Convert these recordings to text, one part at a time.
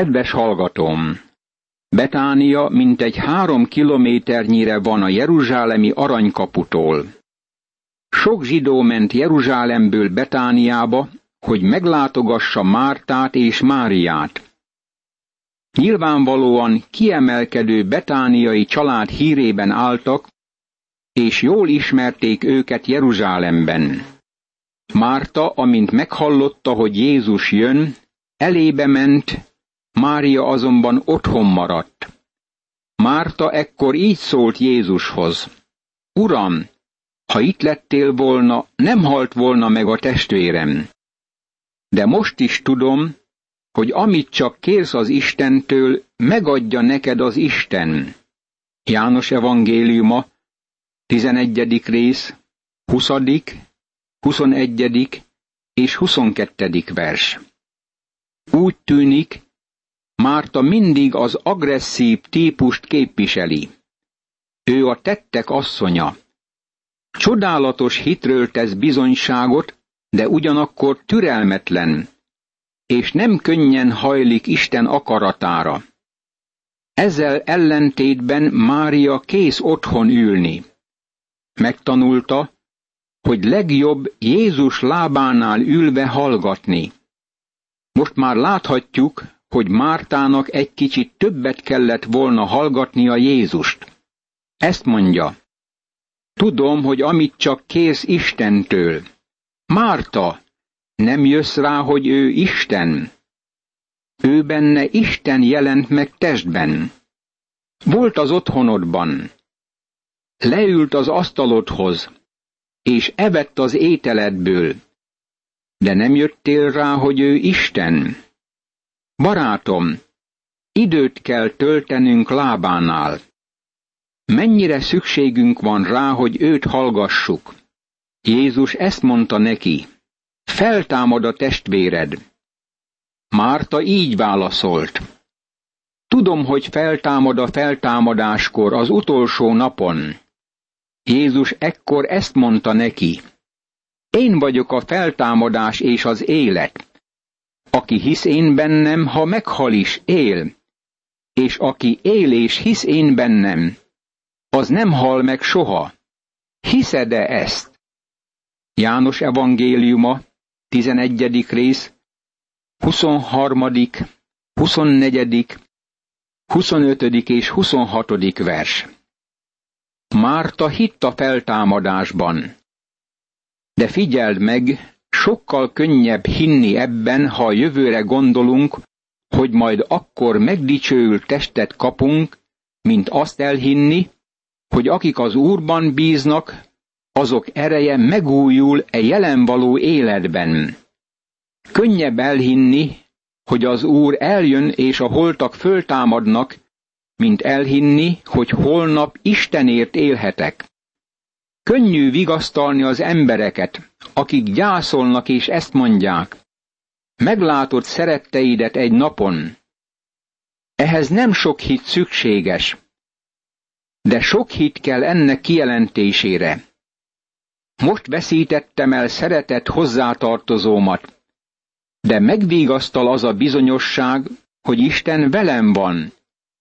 Kedves hallgatóm! Betánia mintegy három kilométernyire van a jeruzsálemi aranykaputól. Sok zsidó ment Jeruzsálemből Betániába, hogy meglátogassa Mártát és Máriát. Nyilvánvalóan kiemelkedő betániai család hírében álltak, és jól ismerték őket Jeruzsálemben. Márta, amint meghallotta, hogy Jézus jön, elébe ment, Mária azonban otthon maradt. Márta ekkor így szólt Jézushoz. Uram, ha itt lettél volna, nem halt volna meg a testvérem. De most is tudom, hogy amit csak kérsz az Istentől, megadja neked az Isten. János evangéliuma, 11. rész, 20., 21. és 22. vers. Úgy tűnik, Márta mindig az agresszív típust képviseli. Ő a tettek asszonya. Csodálatos hitről tesz bizonyságot, de ugyanakkor türelmetlen, és nem könnyen hajlik Isten akaratára. Ezzel ellentétben Mária kész otthon ülni. Megtanulta, hogy legjobb Jézus lábánál ülve hallgatni. Most már láthatjuk, hogy Mártának egy kicsit többet kellett volna hallgatnia Jézust. Ezt mondja. Tudom, hogy amit csak kérsz Istentől. Márta, nem jössz rá, hogy ő Isten? Ő benne Isten jelent meg testben. Volt az otthonodban. Leült az asztalodhoz, és evett az ételedből. De nem jöttél rá, hogy ő Isten. Barátom, időt kell töltenünk lábánál. Mennyire szükségünk van rá, hogy őt hallgassuk. Jézus ezt mondta neki. Feltámad a testvéred. Márta így válaszolt. Tudom, hogy feltámad a feltámadáskor, az utolsó napon. Jézus ekkor ezt mondta neki. Én vagyok a feltámadás és az élet. Aki hisz én bennem, ha meghal is, él. És aki él és hisz én bennem, az nem hal meg soha. Hiszed-e ezt? János evangéliuma, 11. rész, 23., 24., 25. és 26. vers. Márta hitt a feltámadásban. De figyeld meg, sokkal könnyebb hinni ebben, ha a jövőre gondolunk, hogy majd akkor megdicsőül testet kapunk, mint azt elhinni, hogy akik az Úrban bíznak, azok ereje megújul e jelen való életben. Könnyebb elhinni, hogy az Úr eljön és a holtak föltámadnak, mint elhinni, hogy holnap Istenért élhetek. Könnyű vigasztalni az embereket, akik gyászolnak és ezt mondják. Meglátod szeretteidet egy napon. Ehhez nem sok hit szükséges, de sok hit kell ennek kijelentésére. Most veszítettem el szeretett hozzátartozómat, de megvigasztal az a bizonyosság, hogy Isten velem van,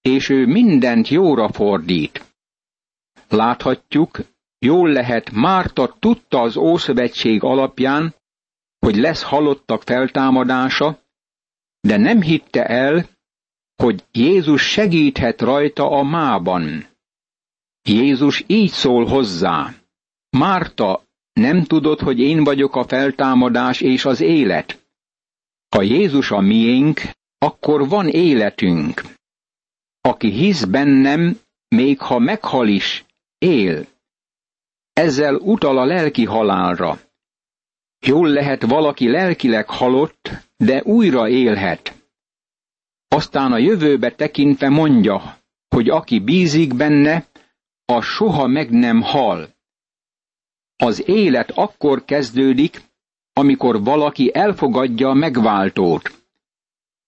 és ő mindent jóra fordít. Láthatjuk, jól lehet Márta tudta az Ószövetség alapján, hogy lesz halottak feltámadása, de nem hitte el, hogy Jézus segíthet rajta a mában. Jézus így szól hozzá. Márta, nem tudod, hogy én vagyok a feltámadás és az élet? Ha Jézus a miénk, akkor van életünk. Aki hisz bennem, még ha meghal is, él. Ezzel utal a lelki halálra. Jól lehet valaki lelkileg halott, de újra élhet. Aztán a jövőbe tekintve mondja, hogy aki bízik benne, a soha meg nem hal. Az élet akkor kezdődik, amikor valaki elfogadja a megváltót.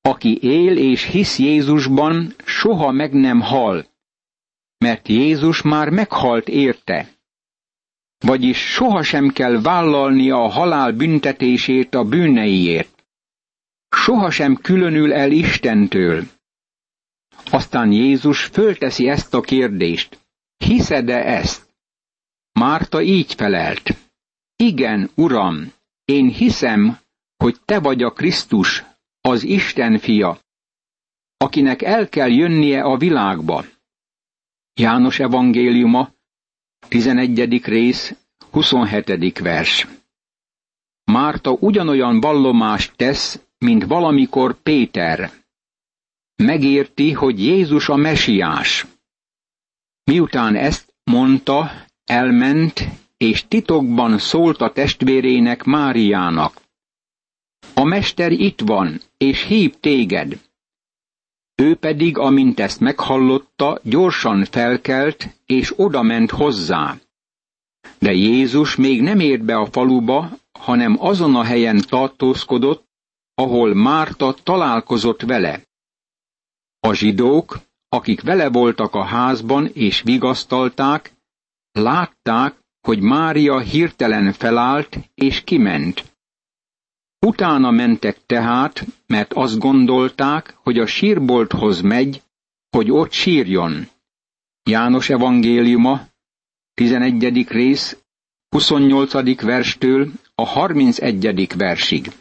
Aki él és hisz Jézusban, soha meg nem hal, mert Jézus már meghalt érte. Vagyis sohasem kell vállalnia a halál büntetését a bűneiért. sohasem különül el Istentől. Aztán Jézus fölteszi ezt a kérdést. Hiszed-e ezt? Márta így felelt. Igen, Uram, én hiszem, hogy te vagy a Krisztus, az Isten fia, akinek el kell jönnie a világba. János evangéliuma, 11. rész, 27. vers. Márta ugyanolyan vallomást tesz, mint valamikor Péter. Megérti, hogy Jézus a mesiás. Miután ezt mondta, elment, és titokban szólt a testvérének Máriának. A mester itt van, és hív téged. Ő pedig, amint ezt meghallotta, gyorsan felkelt, és odament hozzá. De Jézus még nem ért be a faluba, hanem azon a helyen tartózkodott, ahol Márta találkozott vele. A zsidók, akik vele voltak a házban és vigasztalták, látták, hogy Mária hirtelen felállt és kiment. Utána mentek tehát, mert azt gondolták, hogy a sírbolthoz megy, hogy ott sírjon. János evangéliuma, 11. rész, 28. verstől a 31. versig.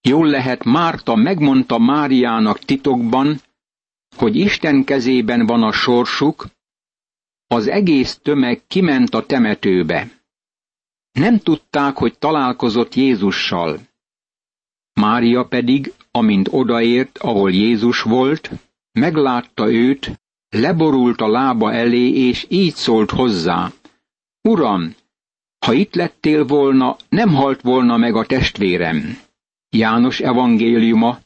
Jól lehet Márta megmondta Máriának titokban, hogy Isten kezében van a sorsuk, az egész tömeg kiment a temetőbe. Nem tudták, hogy találkozott Jézussal. Mária pedig, amint odaért, ahol Jézus volt, meglátta őt, leborult a lába elé, és így szólt hozzá. Uram, ha itt lettél volna, nem halt volna meg a testvérem. János evangéliuma,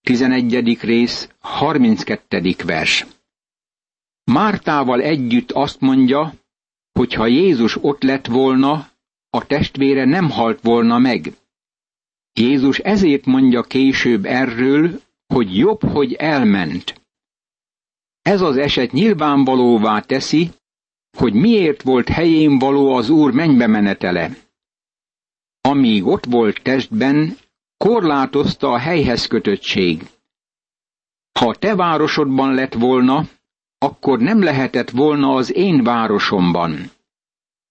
11. rész, 32. vers. Mártával együtt azt mondja, hogy ha Jézus ott lett volna, a testvére nem halt volna meg. Jézus ezért mondja később erről, hogy jobb, hogy elment. Ez az eset nyilvánvalóvá teszi, hogy miért volt helyén való az Úr mennybe menetele. Amíg ott volt testben, korlátozta a helyhez kötöttség. Ha te városodban lett volna, akkor nem lehetett volna az én városomban.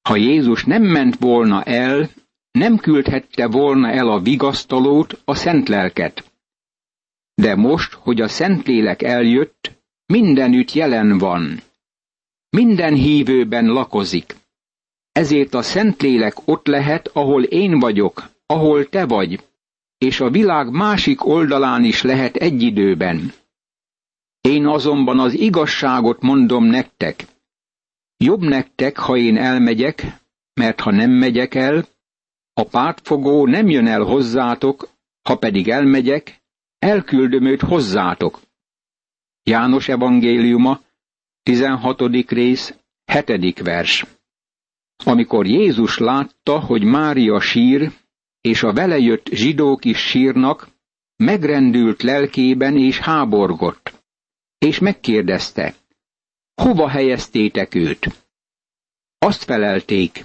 Ha Jézus nem ment volna el, nem küldhette volna el a vigasztalót, a szent lelket. De most, hogy a Szentlélek eljött, mindenütt jelen van. Minden hívőben lakozik. Ezért a Szentlélek ott lehet, ahol én vagyok, ahol te vagy, és a világ másik oldalán is lehet egy időben. Én azonban az igazságot mondom nektek. Jobb nektek, ha én elmegyek, mert ha nem megyek el, a pártfogó nem jön el hozzátok, ha pedig elmegyek, elküldöm őt hozzátok. János evangéliuma, 16. rész, 7. vers. Amikor Jézus látta, hogy Mária sír, és a vele jött zsidók is sírnak, megrendült lelkében és háborgott, és megkérdezte, hova helyeztétek őt? Azt felelték,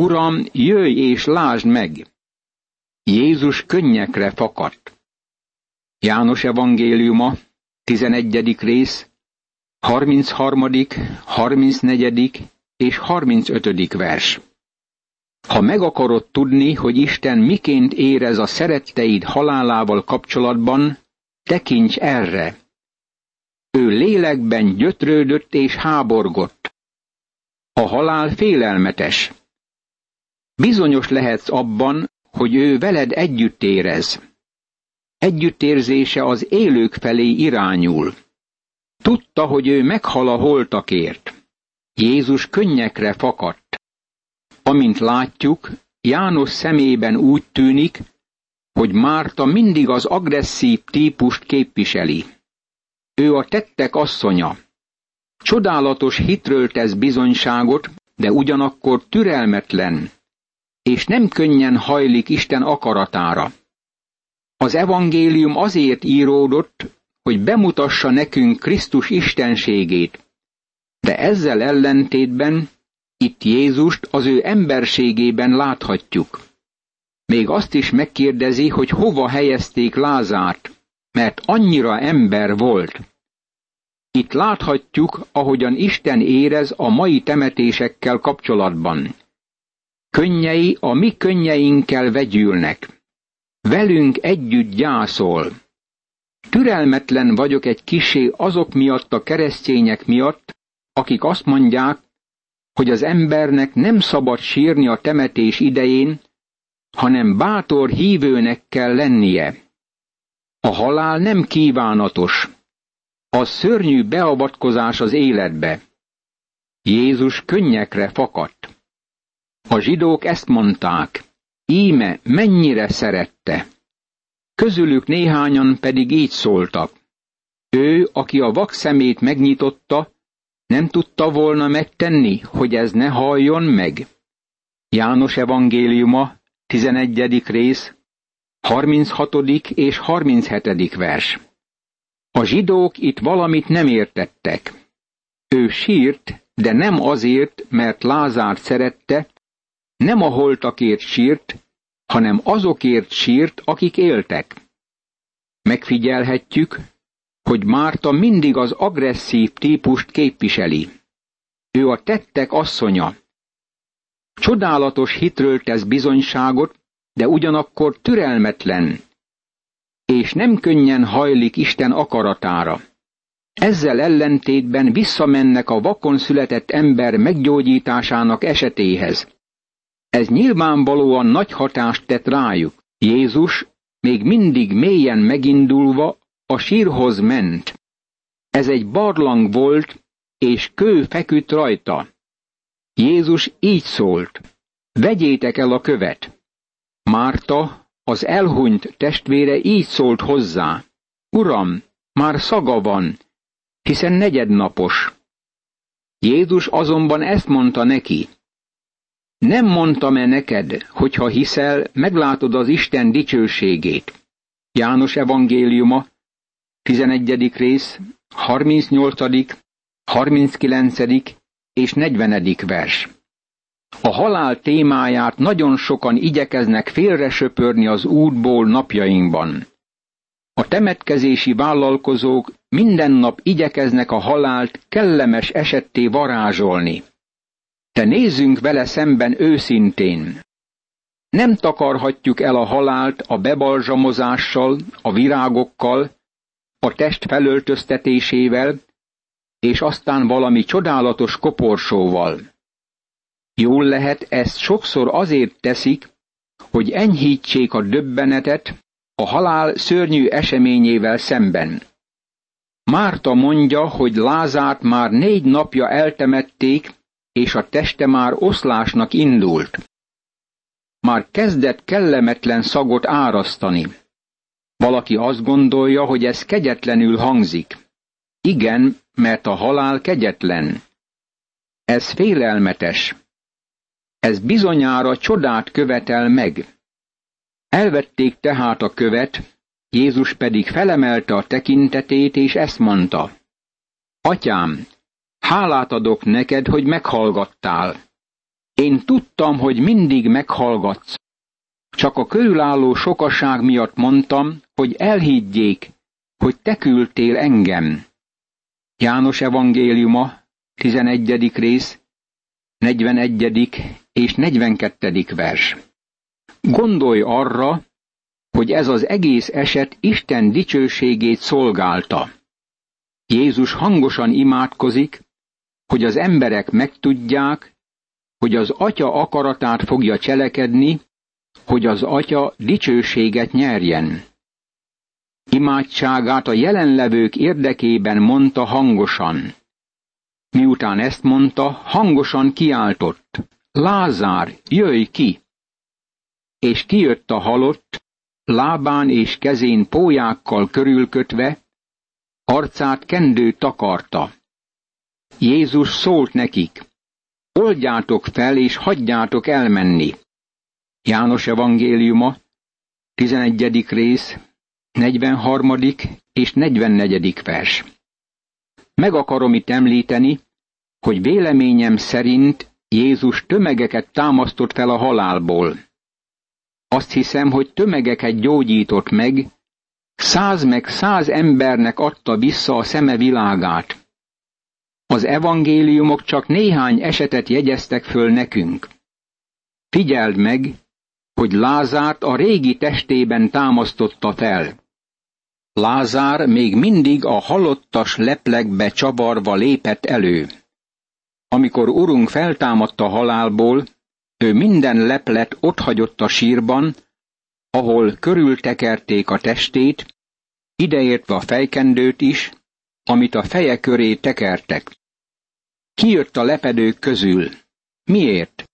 Uram, jöjj és lásd meg! Jézus könnyekre fakadt. János evangéliuma, 11. rész, 33., 34. és 35. vers. Ha meg akarod tudni, hogy Isten miként érez a szeretteid halálával kapcsolatban, tekints erre. Ő lélekben gyötrődött és háborgott. A halál félelmetes. Bizonyos lehetsz abban, hogy ő veled együtt érez. Együttérzése az élők felé irányul. Tudta, hogy ő meghal a holtakért. Jézus könnyekre fakadt. Amint látjuk, János szemében úgy tűnik, hogy Márta mindig az agresszív típust képviseli. Ő a tettek asszonya. Csodálatos hitről tesz bizonyságot, de ugyanakkor türelmetlen, és nem könnyen hajlik Isten akaratára. Az evangélium azért íródott, hogy bemutassa nekünk Krisztus istenségét, de ezzel ellentétben itt Jézust az ő emberségében láthatjuk. Még azt is megkérdezi, hogy hova helyezték Lázárt, mert annyira ember volt. Itt láthatjuk, ahogyan Isten érez a mai temetésekkel kapcsolatban. Könnyei a mi könnyeinkkel vegyülnek. Velünk együtt gyászol. Türelmetlen vagyok egy kisé azok miatt a keresztények miatt, akik azt mondják, hogy az embernek nem szabad sírni a temetés idején, hanem bátor hívőnek kell lennie. A halál nem kívánatos. A szörnyű beavatkozás az életbe. Jézus könnyekre fakadt. A zsidók ezt mondták, íme mennyire szerette. Közülük néhányan pedig így szóltak. Ő, aki a vak szemét megnyitotta, nem tudta volna megtenni, hogy ez ne halljon meg. János evangéliuma, 11. rész, 36. és 37. vers. A zsidók itt valamit nem értettek. Ő sírt, de nem azért, mert Lázárt szerette, nem a holtakért sírt, hanem azokért sírt, akik éltek. Megfigyelhetjük, hogy Márta mindig az agresszív típust képviseli. Ő a tettek asszonya. Csodálatos hitről tesz bizonyságot, de ugyanakkor türelmetlen, és nem könnyen hajlik Isten akaratára. Ezzel ellentétben visszamennek a vakon született ember meggyógyításának esetéhez. Ez nyilvánvalóan nagy hatást tett rájuk. Jézus még mindig mélyen megindulva a sírhoz ment. Ez egy barlang volt, és kő feküdt rajta. Jézus így szólt, vegyétek el a követ. Márta, az elhunyt testvére így szólt hozzá, Uram, már szaga van, hiszen negyednapos. Jézus azonban ezt mondta neki, nem mondtam-e neked, hogy ha hiszel, meglátod az Isten dicsőségét? János evangéliuma, 11. rész, 38., 39. és 40. vers. A halál témáját nagyon sokan igyekeznek félresöpörni az útból napjainkban. A temetkezési vállalkozók minden nap igyekeznek a halált kellemes esetté varázsolni. De nézzünk vele szemben őszintén. Nem takarhatjuk el a halált a bebalzsamozással, a virágokkal, a test felöltöztetésével, és aztán valami csodálatos koporsóval. Jól lehet, ezt sokszor azért teszik, hogy enyhítsék a döbbenetet a halál szörnyű eseményével szemben. Márta mondja, hogy Lázárt már négy napja eltemették, és a teste már oszlásnak indult. Már kezdett kellemetlen szagot árasztani. Valaki azt gondolja, hogy ez kegyetlenül hangzik. Igen, mert a halál kegyetlen. Ez félelmetes. Ez bizonyára csodát követel meg. Elvették tehát a követ, Jézus pedig felemelte a tekintetét, és ezt mondta. Atyám, hálát adok neked, hogy meghallgattál. Én tudtam, hogy mindig meghallgatsz. Csak a körülálló sokaság miatt mondtam, hogy elhiggyék, hogy te küldtél engem. János evangéliuma, 11. rész, 41. és 42. vers. Gondolj arra, hogy ez az egész eset Isten dicsőségét szolgálta. Jézus hangosan imádkozik, hogy az emberek megtudják, hogy az Atya akaratát fogja cselekedni, hogy az Atya dicsőséget nyerjen. Imádságát a jelenlevők érdekében mondta hangosan. Miután ezt mondta, hangosan kiáltott. Lázár, jöjj ki! És kijött a halott, lábán és kezén pólyákkal körülkötve, arcát kendő takarta. Jézus szólt nekik, oldjátok fel és hagyjátok elmenni. János evangéliuma, 11. rész, 43. és 44. vers. Meg akarom itt említeni, hogy véleményem szerint Jézus tömegeket támasztott fel a halálból. Azt hiszem, hogy tömegeket gyógyított meg, száz meg száz embernek adta vissza a szeme világát. Az evangéliumok csak néhány esetet jegyeztek föl nekünk. Figyeld meg, hogy Lázárt a régi testében támasztotta fel. Lázár még mindig a halottas leplekbe csavarva lépett elő. Amikor urunk feltámadta halálból, ő minden leplet otthagyott a sírban, ahol körültekerték a testét, ideértve a fejkendőt is, amit a feje köré tekertek. Kijött a lepedők közül. Miért?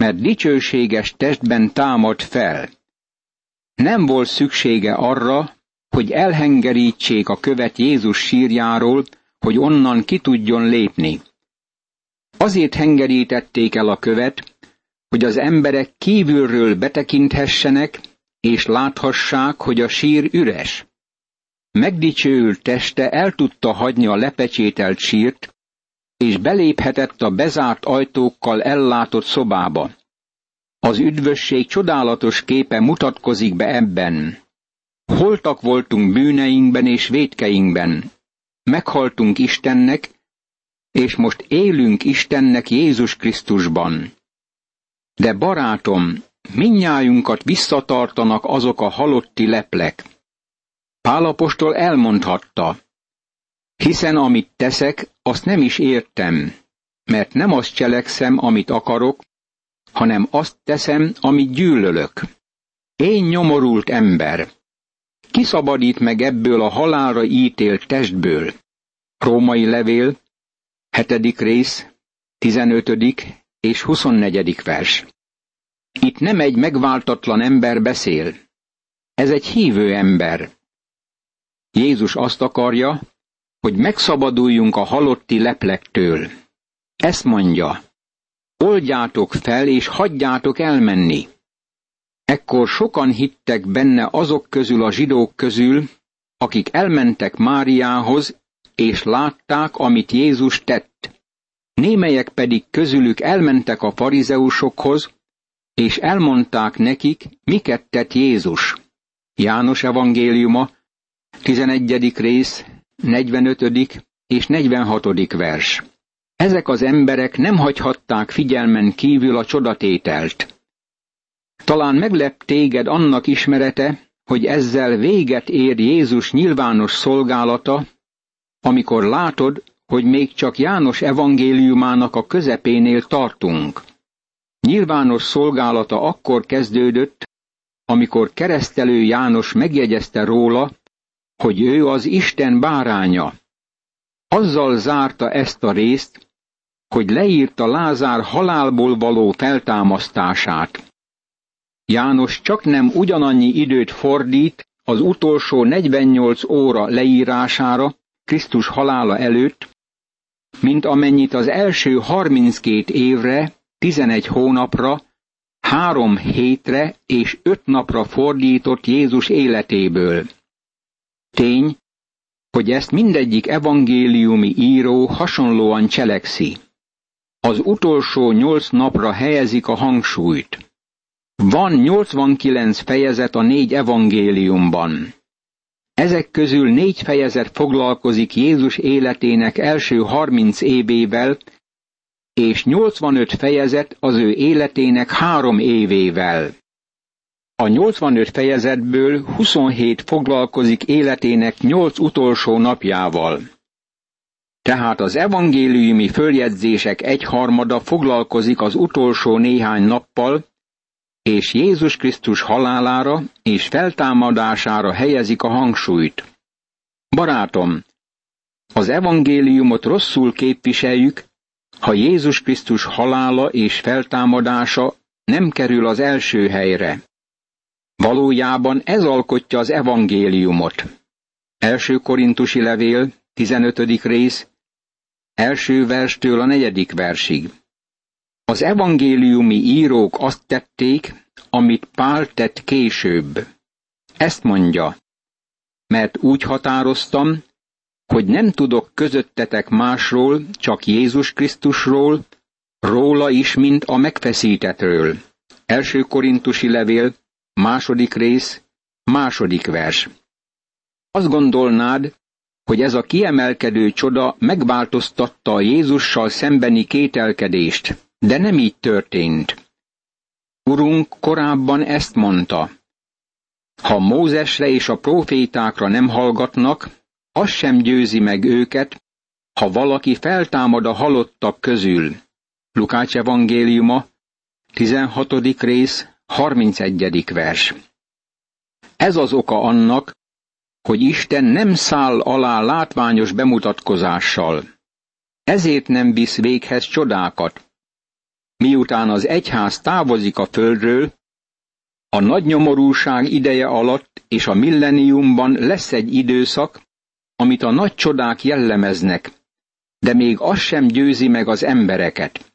Mert dicsőséges testben támad fel. Nem volt szüksége arra, hogy elhengerítsék a követ Jézus sírjáról, hogy onnan ki tudjon lépni. Azért hengerítették el a követ, hogy az emberek kívülről betekinthessenek, és láthassák, hogy a sír üres. Megdicsőült teste el tudta hagyni a lepecsételt sírt, és beléphetett a bezárt ajtókkal ellátott szobába. Az üdvösség csodálatos képe mutatkozik be ebben. Holtak voltunk bűneinkben és vétkeinkben. Meghaltunk Istennek, és most élünk Istennek Jézus Krisztusban. De barátom, minnyájunkat visszatartanak azok a halotti leplek. Pálapostól elmondhatta, hiszen amit teszek, azt nem is értem, mert nem azt cselekszem, amit akarok, hanem azt teszem, amit gyűlölök. Én nyomorult ember. Kiszabadít meg ebből a halálra ítélt testből. Római levél, 7. rész, 15. és 24. vers. Itt nem egy megváltatlan ember beszél. Ez egy hívő ember. Jézus azt akarja, hogy megszabaduljunk a halotti leplektől. Ezt mondja, oldjátok fel és hagyjátok elmenni. Ekkor sokan hittek benne azok közül a zsidók közül, akik elmentek Máriához, és látták, amit Jézus tett. Némelyek pedig közülük elmentek a farizeusokhoz, és elmondták nekik, miket tett Jézus. János evangéliuma, 11. rész, 45. és 46. vers. Ezek az emberek nem hagyhatták figyelmen kívül a csodatételt. Talán meglep téged annak ismerete, hogy ezzel véget ér Jézus nyilvános szolgálata, amikor látod, hogy még csak János evangéliumának a közepénél tartunk. Nyilvános szolgálata akkor kezdődött, amikor keresztelő János megjegyezte róla, hogy ő az Isten báránya. Azzal zárta ezt a részt, hogy leírta Lázár halálból való feltámasztását. János csak nem ugyanannyi időt fordít az utolsó 48 óra leírására Krisztus halála előtt, mint amennyit az első 32 évre, 11 hónapra, három hétre és öt napra fordított Jézus életéből. Tény, hogy ezt mindegyik evangéliumi író hasonlóan cselekszi. Az utolsó nyolc napra helyezik a hangsúlyt. Van 89 fejezet a négy evangéliumban. Ezek közül négy fejezet foglalkozik Jézus életének első 30 évével, és 85 fejezet az ő életének három évével. A 85 fejezetből 27 foglalkozik életének 8 utolsó napjával. Tehát az evangéliumi följegyzések egyharmada foglalkozik az utolsó néhány nappal, és Jézus Krisztus halálára és feltámadására helyezik a hangsúlyt. Barátom, az evangéliumot rosszul képviseljük, ha Jézus Krisztus halála és feltámadása nem kerül az első helyre. Valójában ez alkotja az evangéliumot. Első korintusi levél, 15. rész, első verstől a negyedik versig. Az evangéliumi írók azt tették, amit Pál tett később. Ezt mondja, mert úgy határoztam, hogy nem tudok közöttetek másról, csak Jézus Krisztusról, róla is, mint a megfeszítetről. Első korintusi levél, második rész, második vers. Azt gondolnád, hogy ez a kiemelkedő csoda megváltoztatta a Jézussal szembeni kételkedést, de nem így történt. Urunk korábban ezt mondta. Ha Mózesre és a profétákra nem hallgatnak, az sem győzi meg őket, ha valaki feltámad a halottak közül. Lukács evangéliuma, 16. rész, 31. vers. Ez az oka annak, hogy Isten nem száll alá látványos bemutatkozással. Ezért nem visz véghez csodákat. Miután az egyház távozik a földről, a nagy nyomorúság ideje alatt és a milleniumban lesz egy időszak, amit a nagy csodák jellemeznek, de még az sem győzi meg az embereket.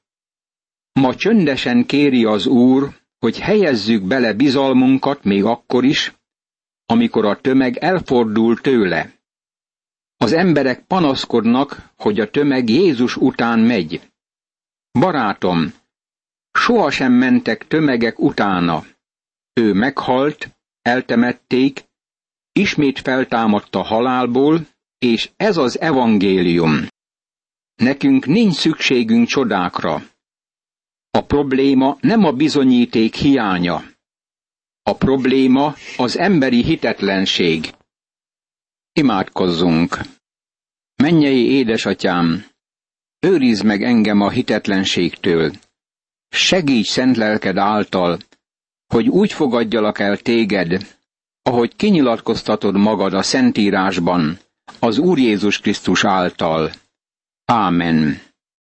Ma csöndesen kéri az Úr, hogy helyezzük bele bizalmunkat még akkor is, amikor a tömeg elfordul tőle. Az emberek panaszkodnak, hogy a tömeg Jézus után megy. Barátom, sohasem mentek tömegek utána. Ő meghalt, eltemették, ismét feltámadt a halálból, és ez az evangélium. Nekünk nincs szükségünk csodákra. A probléma nem a bizonyíték hiánya. A probléma az emberi hitetlenség. Imádkozzunk! Mennyei édesatyám, őrizd meg engem a hitetlenségtől. Segíts szent lelked által, hogy úgy fogadjalak el téged, ahogy kinyilatkoztatod magad a Szentírásban, az Úr Jézus Krisztus által. Ámen.